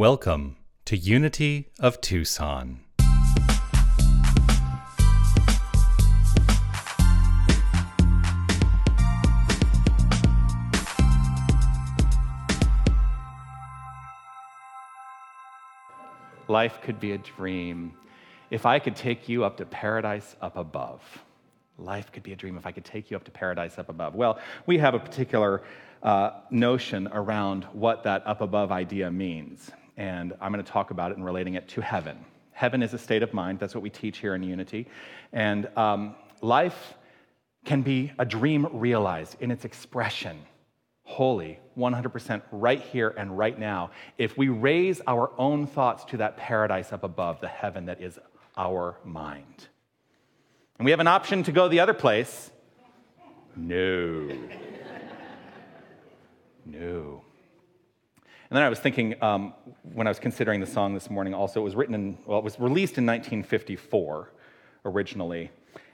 Welcome to Unity of Tucson. Life could be a dream if I could take you up to paradise up above. Life could be a dream if I could take you up to paradise up above. Well, we have a particular uh, notion around what that up above idea means. And I'm going to talk about it and relating it to heaven. Heaven is a state of mind. That's what we teach here in Unity. And um, life can be a dream realized in its expression, holy, 100% right here and right now, if we raise our own thoughts to that paradise up above, the heaven that is our mind. And we have an option to go the other place. No. No. And then I was thinking, um, when I was considering the song this morning, also, it was written in, well, it was released in 1954 originally,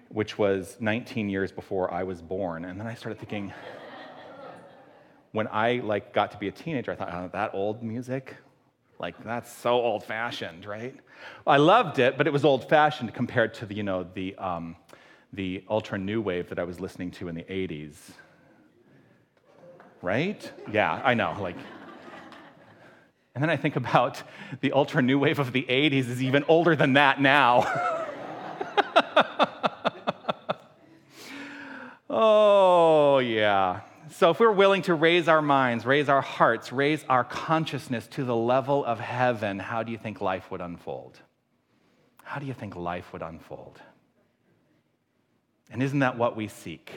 which was 19 years before I was born. And then I started thinking, when I like got to be a teenager, I thought, oh, that old music, like that's so old-fashioned, right? Well, I loved it, but it was old-fashioned compared to the, you know, the, um, the ultra new wave that I was listening to in the 80s. Right? Yeah, I know. Like, and then I think about the ultra new wave of the 80s is even older than that now. oh, yeah. So, if we're willing to raise our minds, raise our hearts, raise our consciousness to the level of heaven, how do you think life would unfold? How do you think life would unfold? And isn't that what we seek?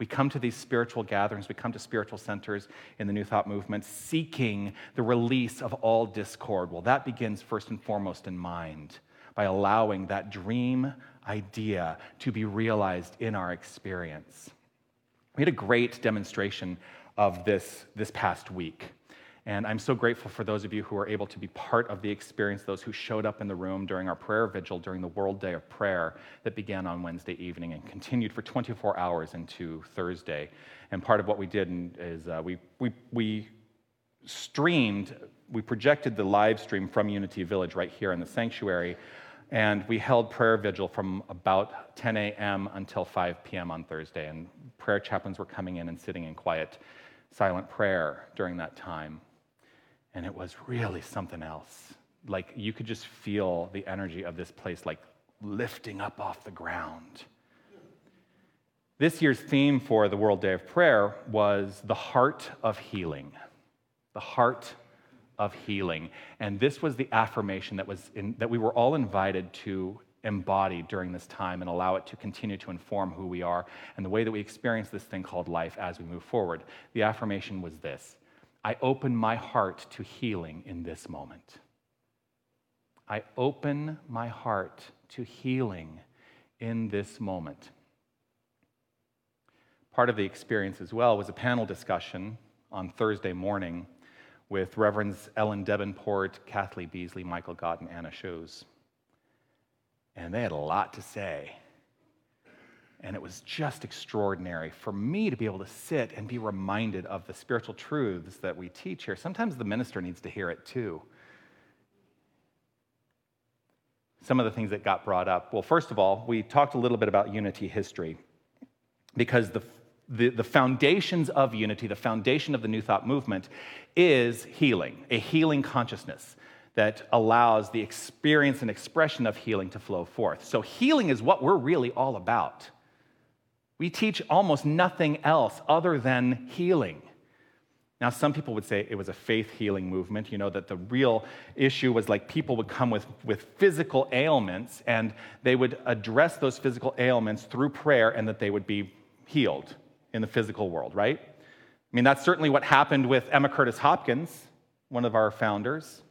We come to these spiritual gatherings, we come to spiritual centers in the New Thought movement seeking the release of all discord. Well, that begins first and foremost in mind by allowing that dream idea to be realized in our experience. We had a great demonstration of this this past week. And I'm so grateful for those of you who were able to be part of the experience, those who showed up in the room during our prayer vigil during the World Day of Prayer that began on Wednesday evening and continued for 24 hours into Thursday. And part of what we did is uh, we, we, we streamed, we projected the live stream from Unity Village right here in the sanctuary. And we held prayer vigil from about 10 a.m. until 5 p.m. on Thursday. And prayer chaplains were coming in and sitting in quiet, silent prayer during that time. And it was really something else. Like you could just feel the energy of this place, like lifting up off the ground. This year's theme for the World Day of Prayer was the heart of healing. The heart of healing. And this was the affirmation that, was in, that we were all invited to embody during this time and allow it to continue to inform who we are and the way that we experience this thing called life as we move forward. The affirmation was this I open my heart to healing in this moment. I open my heart to healing in this moment. Part of the experience as well was a panel discussion on Thursday morning with Reverends Ellen Debenport, Kathleen Beasley, Michael Gott, and Anna Shoes. And they had a lot to say. And it was just extraordinary for me to be able to sit and be reminded of the spiritual truths that we teach here. Sometimes the minister needs to hear it too. Some of the things that got brought up. Well, first of all, we talked a little bit about unity history because the, the, the foundations of unity, the foundation of the New Thought movement, is healing, a healing consciousness that allows the experience and expression of healing to flow forth. So, healing is what we're really all about. We teach almost nothing else other than healing. Now, some people would say it was a faith healing movement, you know, that the real issue was like people would come with, with physical ailments and they would address those physical ailments through prayer and that they would be healed in the physical world, right? I mean, that's certainly what happened with Emma Curtis Hopkins, one of our founders.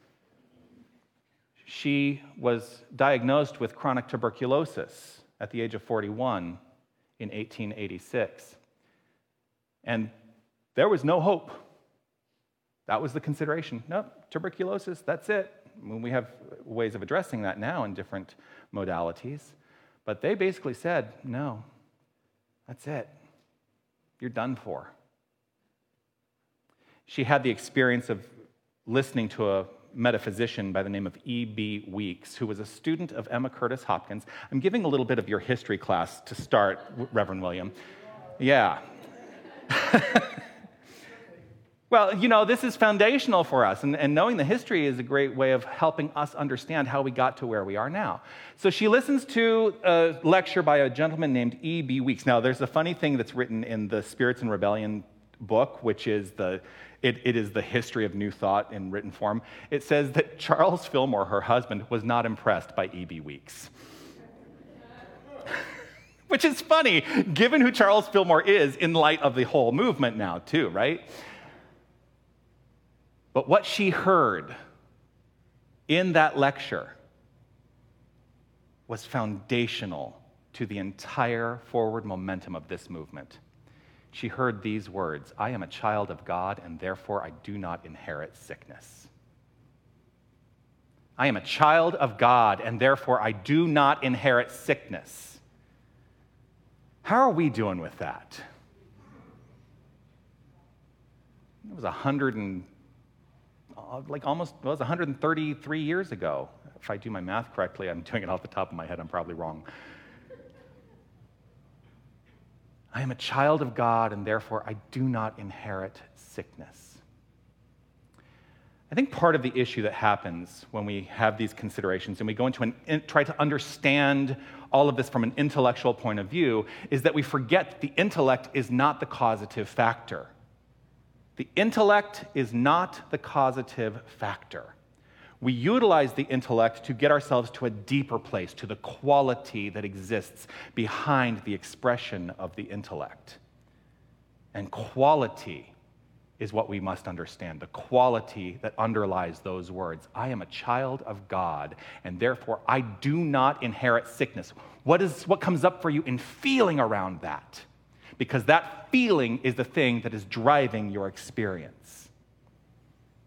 She was diagnosed with chronic tuberculosis at the age of 41 in 1886. And there was no hope. That was the consideration. No, tuberculosis, that's it. I mean, we have ways of addressing that now in different modalities. But they basically said, no, that's it. You're done for. She had the experience of listening to a metaphysician by the name of E.B. Weeks, who was a student of Emma Curtis Hopkins. I'm giving a little bit of your history class to start, Reverend William. Yeah. well, you know, this is foundational for us, and, and knowing the history is a great way of helping us understand how we got to where we are now. So she listens to a lecture by a gentleman named E.B. Weeks. Now, there's a funny thing that's written in the Spirits in Rebellion book, which is the it, it is the history of New Thought in written form. It says that Charles Fillmore, her husband, was not impressed by E.B. Weeks. Which is funny, given who Charles Fillmore is in light of the whole movement now, too, right? But what she heard in that lecture was foundational to the entire forward momentum of this movement she heard these words I am a child of God, and therefore I do not inherit sickness. I am a child of God, and therefore I do not inherit sickness. How are we doing with that? It was 100 and, uh, like almost, well, it was 133 years ago. If I do my math correctly, I'm doing it off the top of my head, I'm probably wrong. I am a child of God, and therefore I do not inherit sickness. I think part of the issue that happens when we have these considerations and we go into and try to understand all of this from an intellectual point of view is that we forget that the intellect is not the causative factor. The intellect is not the causative factor we utilize the intellect to get ourselves to a deeper place, to the quality that exists behind the expression of the intellect. And quality is what we must understand the quality that underlies those words. I am a child of God, and therefore I do not inherit sickness. What, is, what comes up for you in feeling around that? Because that feeling is the thing that is driving your experience.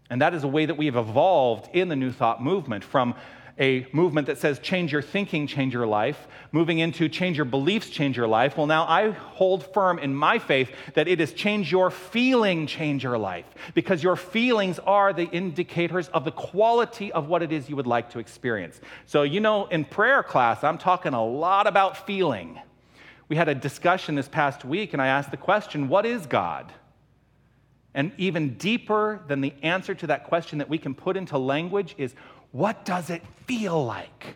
And that is a way that we have evolved in the New Thought movement from a movement that says change your thinking, change your life, moving into change your beliefs, change your life. Well, now I hold firm in my faith that it is change your feeling, change your life, because your feelings are the indicators of the quality of what it is you would like to experience. So, you know, in prayer class, I'm talking a lot about feeling. We had a discussion this past week, and I asked the question what is God? And even deeper than the answer to that question that we can put into language is what does it feel like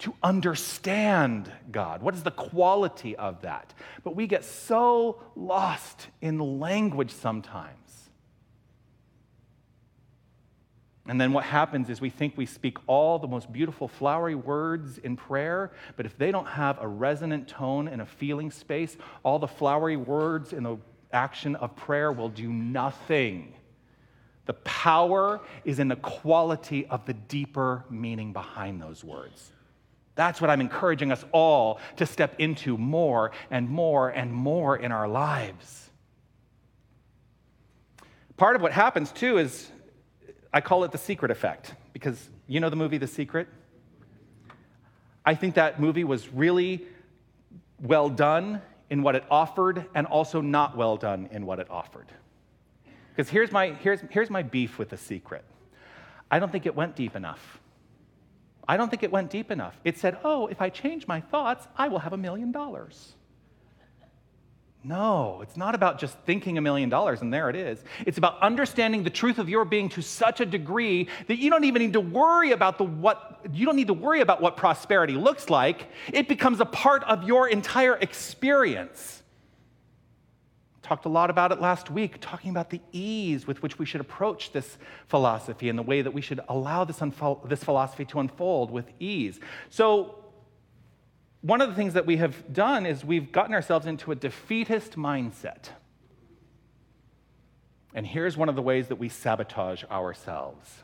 to understand God? What is the quality of that? But we get so lost in language sometimes. And then what happens is we think we speak all the most beautiful, flowery words in prayer, but if they don't have a resonant tone and a feeling space, all the flowery words in the action of prayer will do nothing. The power is in the quality of the deeper meaning behind those words. That's what I'm encouraging us all to step into more and more and more in our lives. Part of what happens too is I call it the secret effect because you know the movie The Secret? I think that movie was really well done in what it offered and also not well done in what it offered. Because here's my, here's, here's my beef with the secret I don't think it went deep enough. I don't think it went deep enough. It said, oh, if I change my thoughts, I will have a million dollars. No, it's not about just thinking a million dollars and there it is. It's about understanding the truth of your being to such a degree that you don't even need to worry about the what you don't need to worry about what prosperity looks like. It becomes a part of your entire experience. Talked a lot about it last week, talking about the ease with which we should approach this philosophy and the way that we should allow this, unfo- this philosophy to unfold with ease. So, one of the things that we have done is we've gotten ourselves into a defeatist mindset. And here's one of the ways that we sabotage ourselves.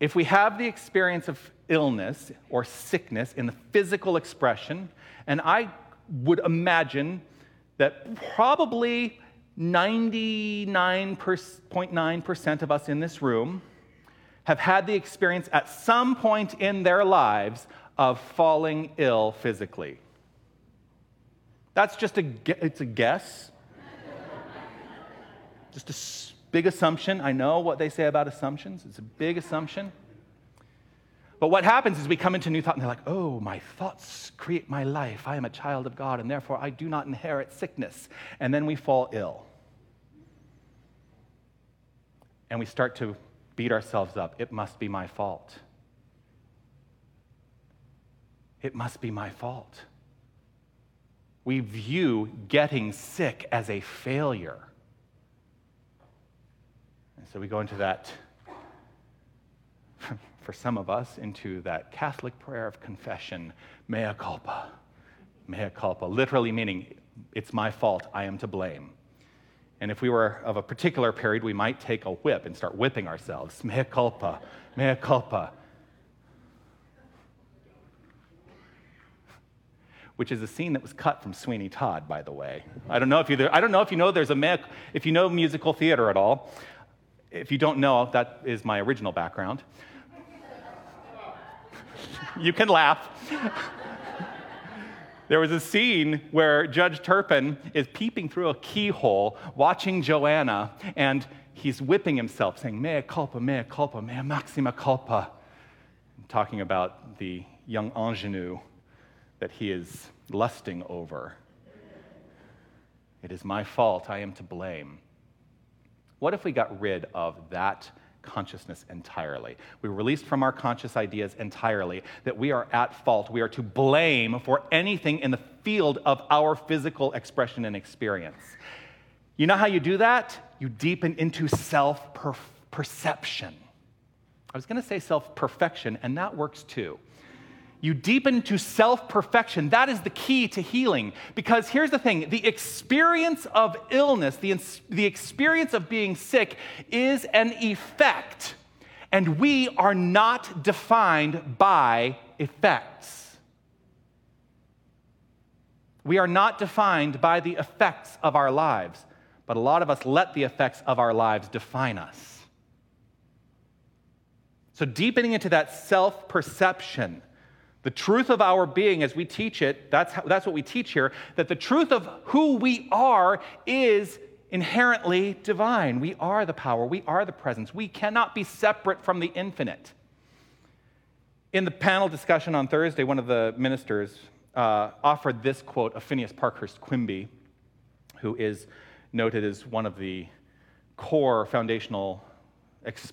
If we have the experience of illness or sickness in the physical expression, and I would imagine that probably 99.9% of us in this room have had the experience at some point in their lives of falling ill physically. That's just a, it's a guess. just a Big assumption. I know what they say about assumptions. It's a big assumption. But what happens is we come into new thought and they're like, oh, my thoughts create my life. I am a child of God and therefore I do not inherit sickness. And then we fall ill. And we start to beat ourselves up. It must be my fault. It must be my fault. We view getting sick as a failure. And so we go into that for some of us into that Catholic prayer of confession, mea culpa, mea culpa, literally meaning it's my fault, I am to blame. And if we were of a particular period, we might take a whip and start whipping ourselves, mea culpa, mea culpa. Which is a scene that was cut from Sweeney Todd, by the way. I don't know if you, I don't know if you know there's a mea, if you know musical theater at all. If you don't know, that is my original background you can laugh. there was a scene where Judge Turpin is peeping through a keyhole, watching Joanna, and he's whipping himself, saying, Mea culpa, mea culpa, mea maxima culpa, talking about the young ingenue that he is lusting over. It is my fault. I am to blame. What if we got rid of that consciousness entirely. We released from our conscious ideas entirely, that we are at fault. We are to blame for anything in the field of our physical expression and experience. You know how you do that? You deepen into self perception. I was going to say self perfection, and that works too. You deepen to self perfection. That is the key to healing. Because here's the thing the experience of illness, the, the experience of being sick, is an effect. And we are not defined by effects. We are not defined by the effects of our lives, but a lot of us let the effects of our lives define us. So, deepening into that self perception the truth of our being, as we teach it, that's, how, that's what we teach here, that the truth of who we are is inherently divine. We are the power, we are the presence. We cannot be separate from the infinite. In the panel discussion on Thursday, one of the ministers uh, offered this quote of Phineas Parkhurst Quimby, who is noted as one of the core foundational ex-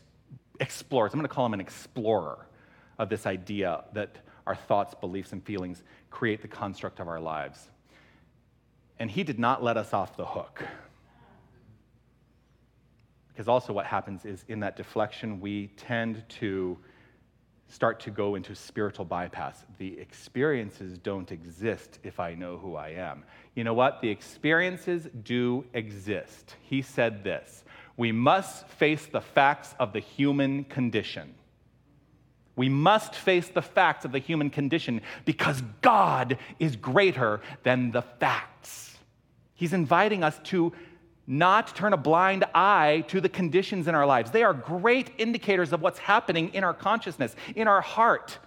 explorers. I'm going to call him an explorer of this idea that our thoughts, beliefs, and feelings create the construct of our lives. And He did not let us off the hook. Because also, what happens is in that deflection, we tend to start to go into spiritual bypass. The experiences don't exist if I know who I am. You know what? The experiences do exist. He said this We must face the facts of the human condition. We must face the facts of the human condition because God is greater than the facts. He's inviting us to not turn a blind eye to the conditions in our lives. They are great indicators of what's happening in our consciousness, in our heart.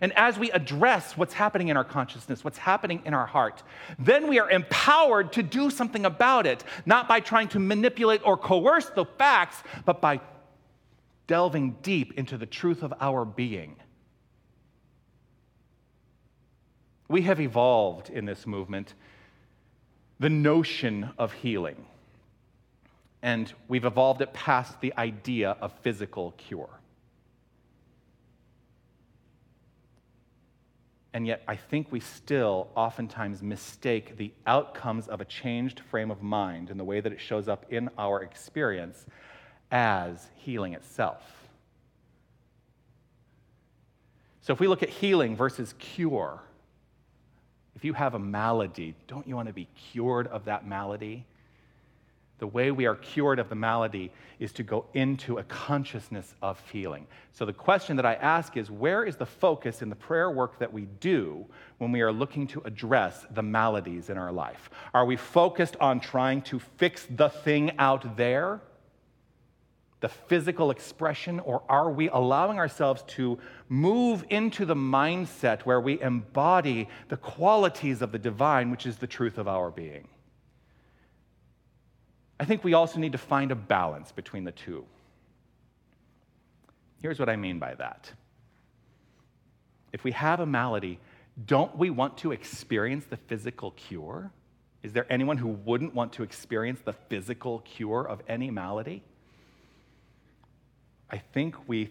And as we address what's happening in our consciousness, what's happening in our heart, then we are empowered to do something about it, not by trying to manipulate or coerce the facts, but by delving deep into the truth of our being. We have evolved in this movement the notion of healing, and we've evolved it past the idea of physical cure. And yet, I think we still oftentimes mistake the outcomes of a changed frame of mind and the way that it shows up in our experience as healing itself. So if we look at healing versus cure, if you have a malady, don't you want to be cured of that malady? The way we are cured of the malady is to go into a consciousness of healing. So, the question that I ask is where is the focus in the prayer work that we do when we are looking to address the maladies in our life? Are we focused on trying to fix the thing out there? The physical expression, or are we allowing ourselves to move into the mindset where we embody the qualities of the divine, which is the truth of our being? I think we also need to find a balance between the two. Here's what I mean by that. If we have a malady, don't we want to experience the physical cure? Is there anyone who wouldn't want to experience the physical cure of any malady? I think we,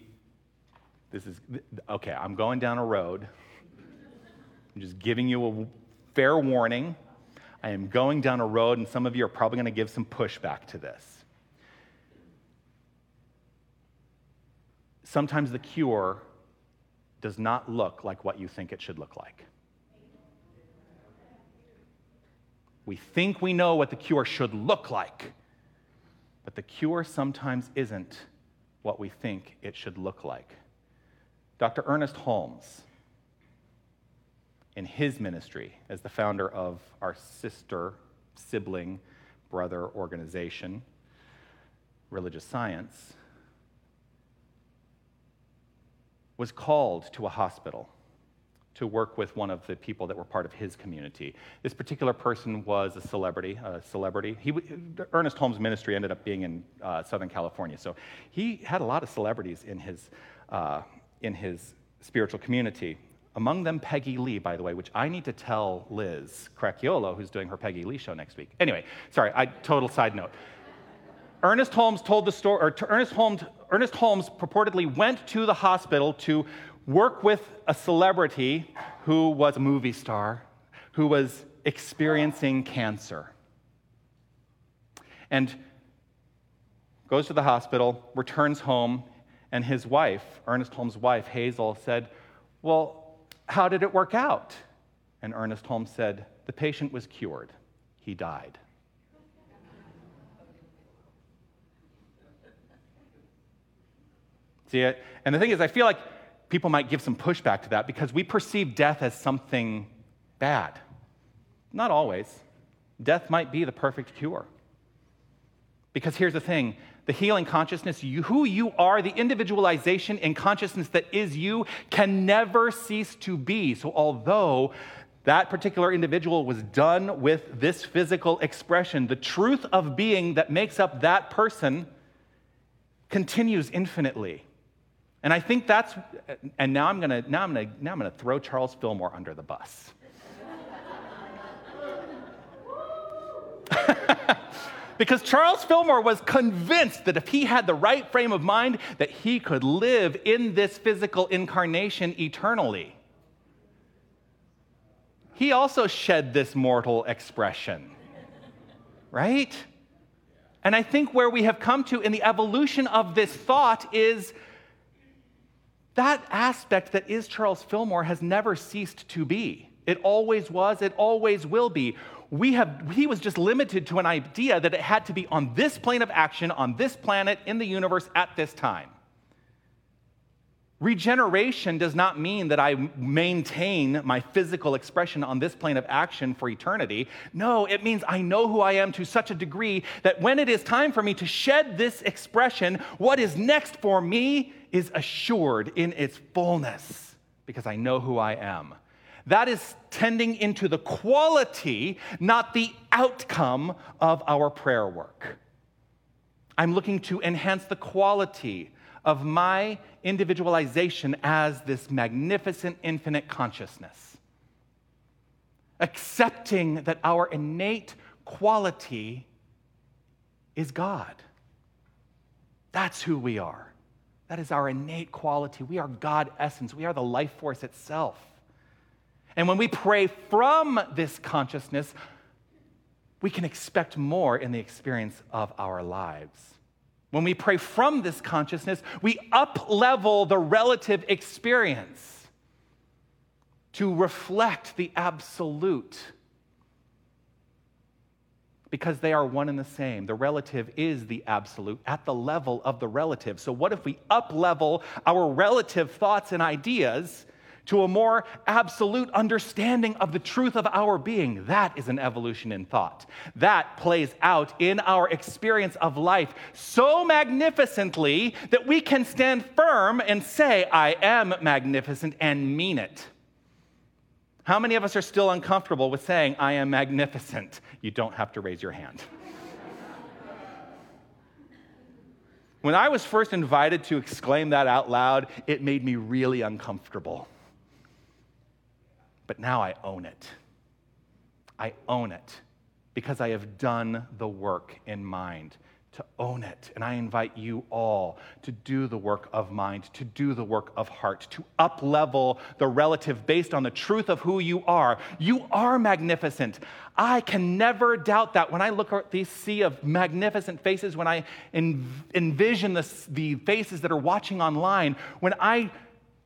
this is, okay, I'm going down a road. I'm just giving you a fair warning. I am going down a road, and some of you are probably going to give some pushback to this. Sometimes the cure does not look like what you think it should look like. We think we know what the cure should look like, but the cure sometimes isn't what we think it should look like. Dr. Ernest Holmes, in his ministry as the founder of our sister, sibling, brother organization, Religious Science, was called to a hospital to work with one of the people that were part of his community. This particular person was a celebrity. A celebrity. He, Ernest Holmes' ministry ended up being in uh, Southern California, so he had a lot of celebrities in his uh, in his spiritual community. Among them, Peggy Lee, by the way, which I need to tell Liz Cracchiolo, who's doing her Peggy Lee show next week. Anyway, sorry, I, total side note. Ernest Holmes told the story, or to Ernest Holmes, Ernest Holmes purportedly went to the hospital to work with a celebrity who was a movie star, who was experiencing cancer. And goes to the hospital, returns home, and his wife, Ernest Holmes' wife, Hazel, said, Well, how did it work out? And Ernest Holmes said, The patient was cured. He died. See it? And the thing is, I feel like people might give some pushback to that because we perceive death as something bad. Not always. Death might be the perfect cure. Because here's the thing the healing consciousness, you, who you are, the individualization in consciousness that is you, can never cease to be. So, although that particular individual was done with this physical expression, the truth of being that makes up that person continues infinitely. And I think that's, and now I'm gonna, now I'm gonna, now I'm gonna throw Charles Fillmore under the bus. because Charles Fillmore was convinced that if he had the right frame of mind, that he could live in this physical incarnation eternally. He also shed this mortal expression, right? And I think where we have come to in the evolution of this thought is that aspect that is Charles Fillmore has never ceased to be. It always was, it always will be. We have, he was just limited to an idea that it had to be on this plane of action, on this planet, in the universe at this time. Regeneration does not mean that I maintain my physical expression on this plane of action for eternity. No, it means I know who I am to such a degree that when it is time for me to shed this expression, what is next for me is assured in its fullness because I know who I am. That is tending into the quality, not the outcome of our prayer work. I'm looking to enhance the quality of my individualization as this magnificent infinite consciousness. Accepting that our innate quality is God. That's who we are. That is our innate quality. We are God essence. We are the life force itself. And when we pray from this consciousness, we can expect more in the experience of our lives. When we pray from this consciousness, we up level the relative experience to reflect the absolute because they are one and the same. The relative is the absolute at the level of the relative. So, what if we up level our relative thoughts and ideas to a more absolute understanding of the truth of our being. That is an evolution in thought. That plays out in our experience of life so magnificently that we can stand firm and say, I am magnificent and mean it. How many of us are still uncomfortable with saying, I am magnificent? You don't have to raise your hand. When I was first invited to exclaim that out loud, it made me really uncomfortable. But now I own it. I own it because I have done the work in mind to own it. And I invite you all to do the work of mind, to do the work of heart, to up level the relative based on the truth of who you are. You are magnificent. I can never doubt that when I look at this sea of magnificent faces, when I envision the, the faces that are watching online, when I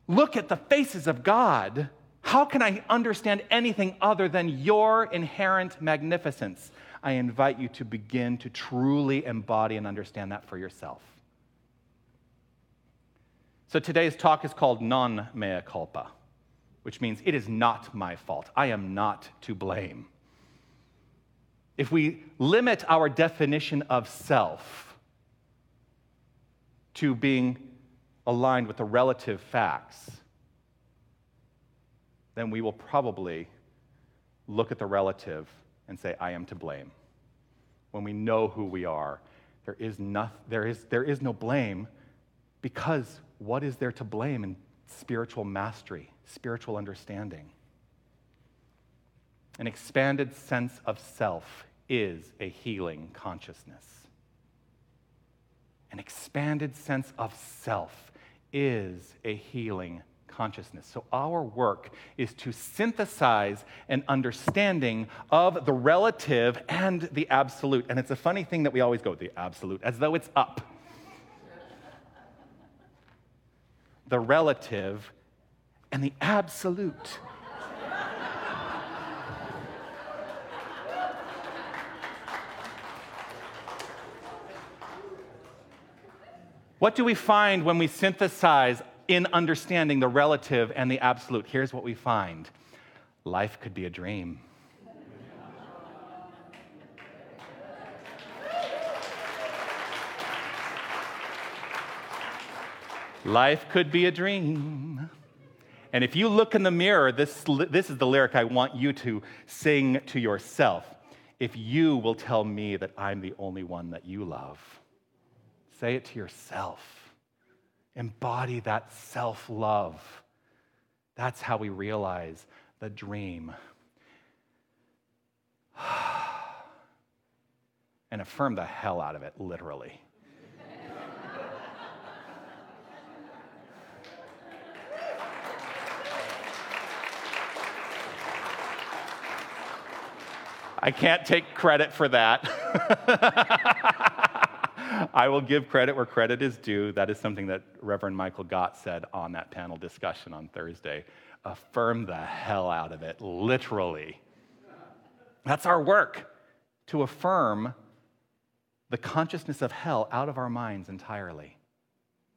look at the faces of God, how can I understand anything other than your inherent magnificence? I invite you to begin to truly embody and understand that for yourself. So today's talk is called Non Mea Culpa, which means it is not my fault. I am not to blame. If we limit our definition of self to being aligned with the relative facts, then we will probably look at the relative and say, I am to blame. When we know who we are, there is, no, there is, there is no blame because what is there to blame in spiritual mastery, spiritual understanding? An expanded sense of self is a healing consciousness. An expanded sense of self is a healing consciousness. So, our work is to synthesize an understanding of the relative and the absolute. And it's a funny thing that we always go, the absolute, as though it's up. the relative and the absolute. What do we find when we synthesize in understanding the relative and the absolute, here's what we find life could be a dream. Life could be a dream. And if you look in the mirror, this, this is the lyric I want you to sing to yourself. If you will tell me that I'm the only one that you love, say it to yourself. Embody that self love. That's how we realize the dream. and affirm the hell out of it, literally. I can't take credit for that. I will give credit where credit is due. That is something that Reverend Michael Gott said on that panel discussion on Thursday. Affirm the hell out of it, literally. That's our work, to affirm the consciousness of hell out of our minds entirely.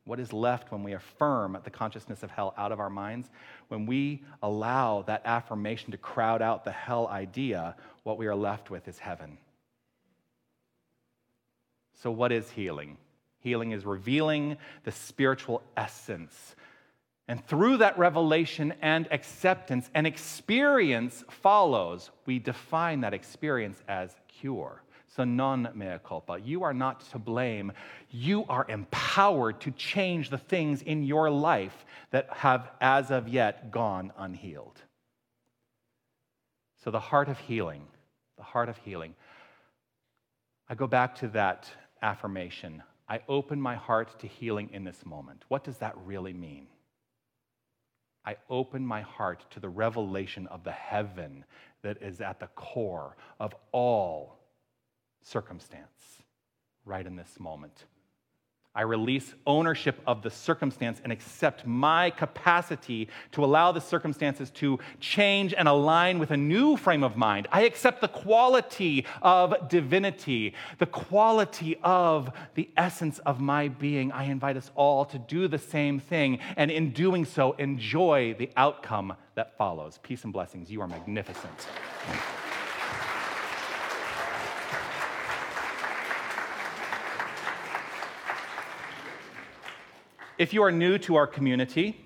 What is left when we affirm the consciousness of hell out of our minds? When we allow that affirmation to crowd out the hell idea, what we are left with is heaven. So, what is healing? Healing is revealing the spiritual essence. And through that revelation and acceptance, an experience follows. We define that experience as cure. So, non mea culpa. You are not to blame. You are empowered to change the things in your life that have, as of yet, gone unhealed. So, the heart of healing, the heart of healing. I go back to that affirmation I open my heart to healing in this moment. What does that really mean? I open my heart to the revelation of the heaven that is at the core of all circumstance right in this moment. I release ownership of the circumstance and accept my capacity to allow the circumstances to change and align with a new frame of mind. I accept the quality of divinity, the quality of the essence of my being. I invite us all to do the same thing, and in doing so, enjoy the outcome that follows. Peace and blessings. You are magnificent. If you are new to our community,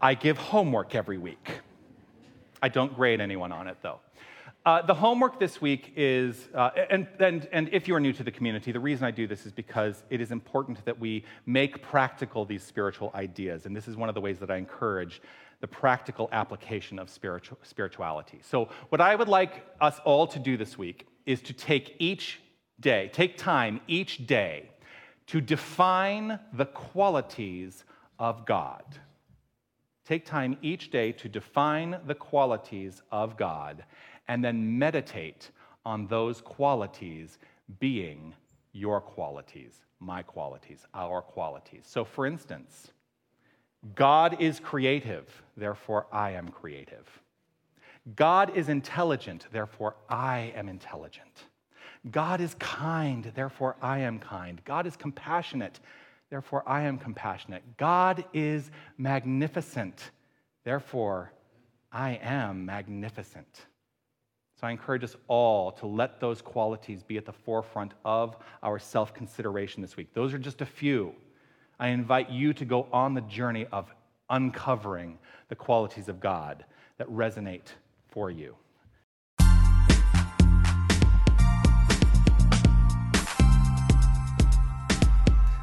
I give homework every week. I don't grade anyone on it, though. Uh, the homework this week is, uh, and, and, and if you are new to the community, the reason I do this is because it is important that we make practical these spiritual ideas. And this is one of the ways that I encourage the practical application of spiritual, spirituality. So, what I would like us all to do this week is to take each day, take time each day to define the qualities of God. Take time each day to define the qualities of God and then meditate on those qualities being your qualities, my qualities, our qualities. So, for instance, God is creative, therefore I am creative. God is intelligent, therefore I am intelligent. God is kind, therefore I am kind. God is compassionate, therefore I am compassionate. God is magnificent, therefore I am magnificent. So I encourage us all to let those qualities be at the forefront of our self consideration this week. Those are just a few. I invite you to go on the journey of uncovering the qualities of God that resonate for you.